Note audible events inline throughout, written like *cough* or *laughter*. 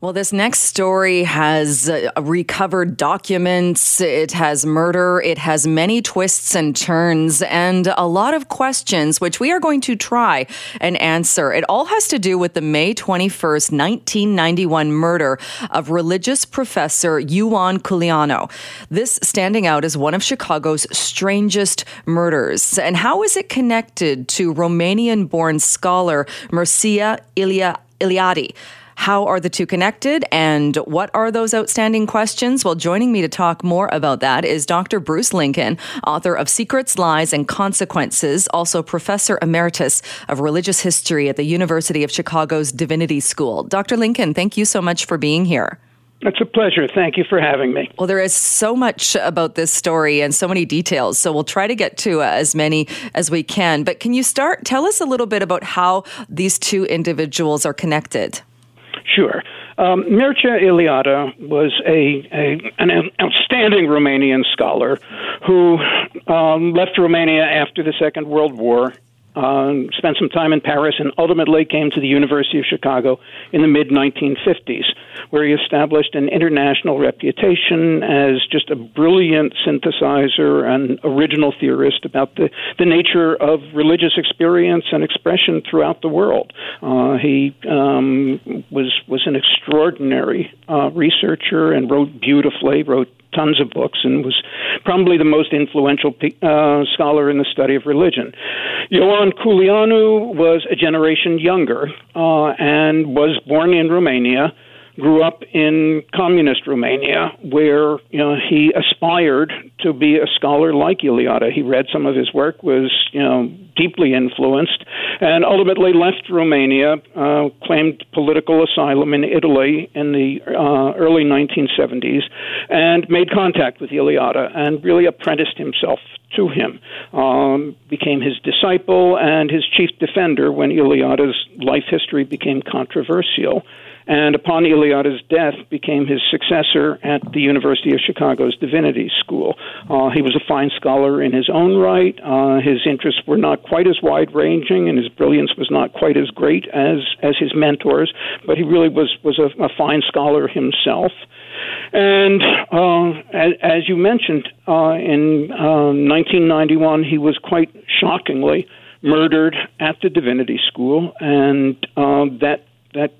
Well, this next story has uh, recovered documents, it has murder, it has many twists and turns, and a lot of questions, which we are going to try and answer. It all has to do with the May 21st, 1991 murder of religious professor Ioan Culianu. This standing out as one of Chicago's strangest murders. And how is it connected to Romanian born scholar Mircea Ilia Eliade? How are the two connected and what are those outstanding questions? Well, joining me to talk more about that is Dr. Bruce Lincoln, author of Secrets, Lies, and Consequences, also professor emeritus of religious history at the University of Chicago's Divinity School. Dr. Lincoln, thank you so much for being here. It's a pleasure. Thank you for having me. Well, there is so much about this story and so many details, so we'll try to get to uh, as many as we can. But can you start? Tell us a little bit about how these two individuals are connected. Sure. Um, Mircea Eliade was a, a, an outstanding Romanian scholar who um, left Romania after the Second World War um, spent some time in Paris, and ultimately came to the University of Chicago in the mid 1950s, where he established an international reputation as just a brilliant synthesizer and original theorist about the, the nature of religious experience and expression throughout the world. Uh, he um, was was an extraordinary uh, researcher and wrote beautifully, wrote tons of books and was probably the most influential uh, scholar in the study of religion. Ioan Culianu was a generation younger uh, and was born in Romania grew up in communist Romania, where you know he aspired to be a scholar like Eliade. He read some of his work, was you know deeply influenced, and ultimately left Romania, uh, claimed political asylum in Italy in the uh, early 1970s, and made contact with Eliade and really apprenticed himself to him, um, became his disciple and his chief defender when Eliade's life history became controversial and upon Eliade's death became his successor at the University of Chicago's Divinity School. Uh, he was a fine scholar in his own right. Uh, his interests were not quite as wide ranging, and his brilliance was not quite as great as as his mentors, but he really was was a, a fine scholar himself. And uh, as, as, you mentioned, uh, in 1991, uh, he was quite shockingly murdered at the Divinity School, and uh, that that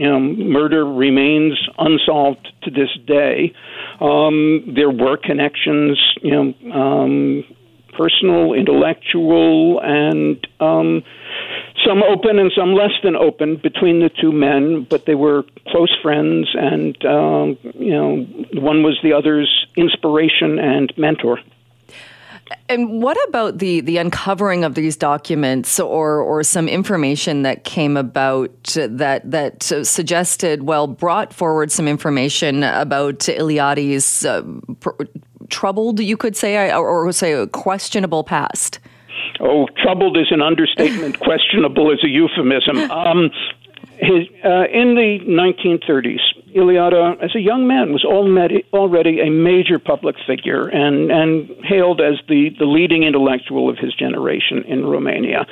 you know, murder remains unsolved to this day. Um, there were connections, you know, um, personal, intellectual, and um, some open and some less than open between the two men, but they were close friends, and um, you know, one was the other's inspiration and mentor. And what about the the uncovering of these documents or or some information that came about that that suggested well brought forward some information about Eliade's uh, pr- troubled you could say or, or say questionable past. Oh, troubled is an understatement. *laughs* questionable is a euphemism. Um, his, uh, in the 1930s, Eliade, as a young man, was already, already a major public figure and, and hailed as the, the leading intellectual of his generation in Romania.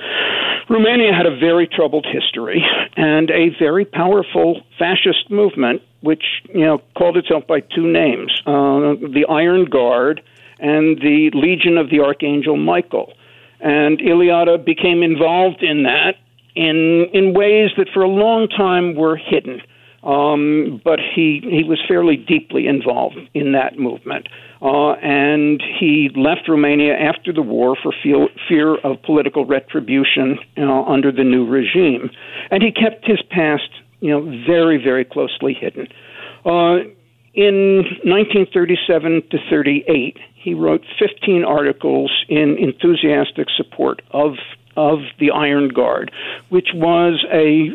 Romania had a very troubled history and a very powerful fascist movement, which you know called itself by two names: uh, the Iron Guard and the Legion of the Archangel Michael. And Eliade became involved in that in in ways that for a long time were hidden. Um, but he he was fairly deeply involved in that movement, uh, and he left Romania after the war for feel, fear of political retribution under the new regime, and he kept his past, you know, very very closely hidden. Uh, in 1937 to 38, he wrote 15 articles in enthusiastic support of of the Iron Guard, which was a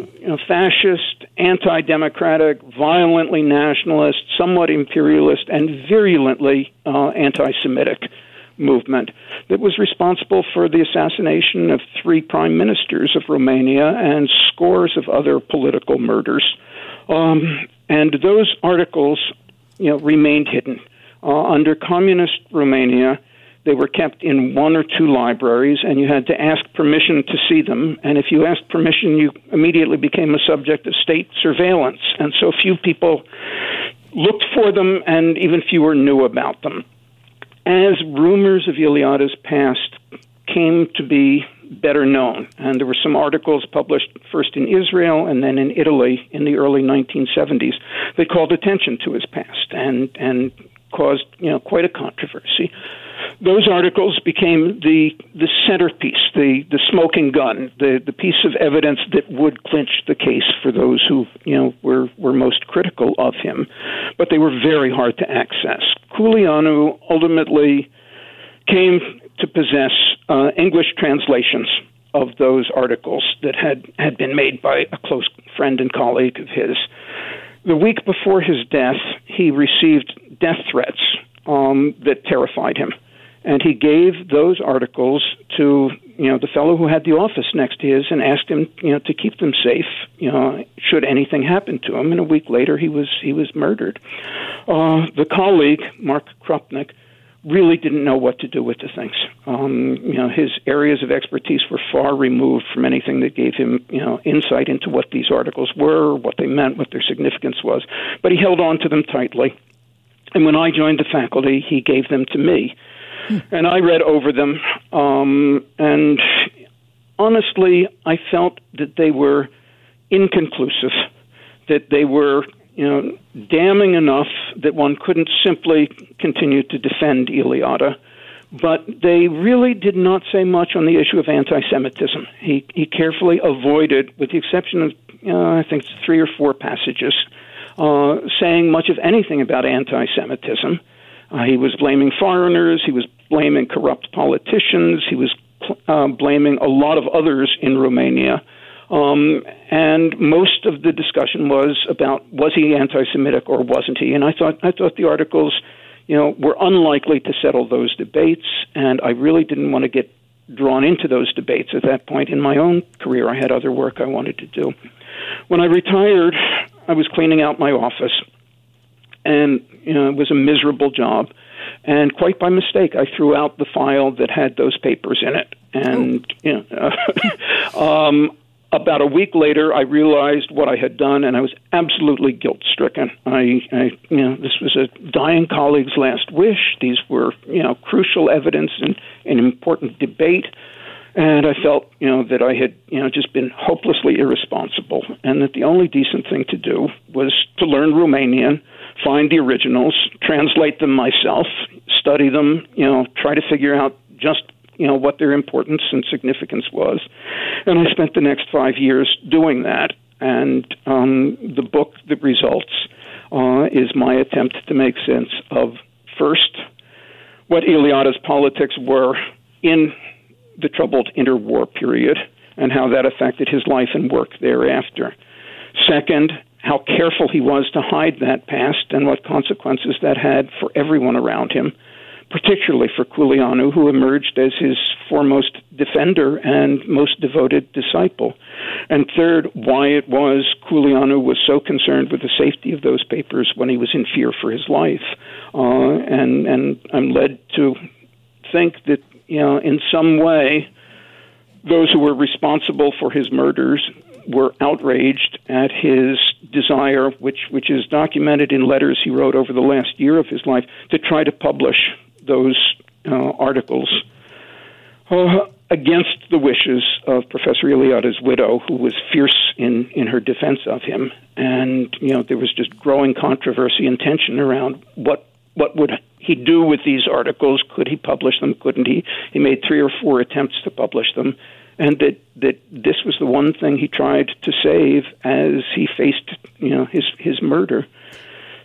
fascist, anti democratic, violently nationalist, somewhat imperialist, and virulently uh, anti Semitic movement that was responsible for the assassination of three prime ministers of Romania and scores of other political murders. Um, and those articles, you know, remained hidden. Uh, under communist Romania, they were kept in one or two libraries, and you had to ask permission to see them. And if you asked permission, you immediately became a subject of state surveillance. And so few people looked for them, and even fewer knew about them. As rumors of Eliade's past came to be better known, and there were some articles published first in Israel and then in Italy in the early 1970s that called attention to his past and and caused you know quite a controversy those articles became the the centerpiece, the the smoking gun, the the piece of evidence that would clinch the case for those who you know were were most critical of him, but they were very hard to access. Culianu ultimately came to possess uh, English translations of those articles that had had been made by a close friend and colleague of his. The week before his death, he received death threats um, that terrified him and he gave those articles to you know the fellow who had the office next to his and asked him you know to keep them safe you know should anything happen to him. And a week later he was he was murdered. Uh, the colleague Mark Krupnick really didn't know what to do with the things. Um, you know his areas of expertise were far removed from anything that gave him you know insight into what these articles were what they meant what their significance was. But he held on to them tightly. And when I joined the faculty he gave them to me and I read over them, um, and honestly, I felt that they were inconclusive, that they were you know damning enough that one couldn't simply continue to defend Eliade. But they really did not say much on the issue of anti-Semitism. He he carefully avoided, with the exception of uh, I think three or four passages, uh, saying much of anything about anti-Semitism. Uh, he was blaming foreigners. He was blaming corrupt politicians. He was uh, blaming a lot of others in Romania. Um, and most of the discussion was about was he anti-Semitic or wasn't he? And I thought I thought the articles, you know, were unlikely to settle those debates, and I really didn't want to get drawn into those debates at that point in my own career. I had other work I wanted to do. When I retired, I was cleaning out my office, and you know, it was a miserable job. And quite by mistake, I threw out the file that had those papers in it. And oh. you know, *laughs* um, about a week later, I realized what I had done, and I was absolutely guilt stricken. I, I, you know, this was a dying colleague's last wish. These were, you know, crucial evidence and an important debate. And I felt, you know, that I had, you know, just been hopelessly irresponsible, and that the only decent thing to do was to learn Romanian find the originals, translate them myself, study them, you know, try to figure out just you know what their importance and significance was, and I spent the next five years doing that. And um, the book that results uh, is my attempt to make sense of first what Eliade's politics were in the troubled interwar period and how that affected his life and work thereafter. Second, how careful he was to hide that past and what consequences that had for everyone around him, particularly for Culianu, who emerged as his foremost defender and most devoted disciple. And third, why it was Culianu was so concerned with the safety of those papers when he was in fear for his life. Uh, and, and I'm led to think that, you know, in some way, those who were responsible for his murders were outraged at his desire, which which is documented in letters he wrote over the last year of his life, to try to publish those uh, articles uh, against the wishes of Professor Eliade's widow, who was fierce in in her defense of him, and you know there was just growing controversy and tension around what what would he do with these articles? Could he publish them? Couldn't he? He made three or four attempts to publish them and that that this was the one thing he tried to save as he faced you know his his murder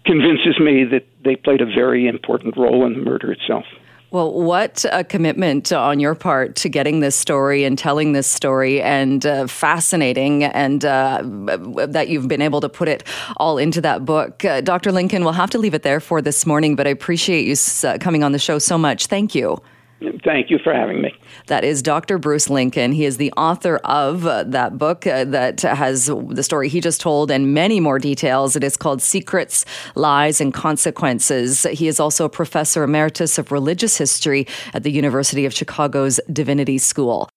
convinces me that they played a very important role in the murder itself. Well, what a commitment on your part to getting this story and telling this story, and uh, fascinating, and uh, that you've been able to put it all into that book. Uh, Dr. Lincoln, we'll have to leave it there for this morning, but I appreciate you uh, coming on the show so much. Thank you. Thank you for having me. That is Dr. Bruce Lincoln. He is the author of uh, that book uh, that has the story he just told and many more details. It is called Secrets, Lies, and Consequences. He is also a professor emeritus of religious history at the University of Chicago's Divinity School.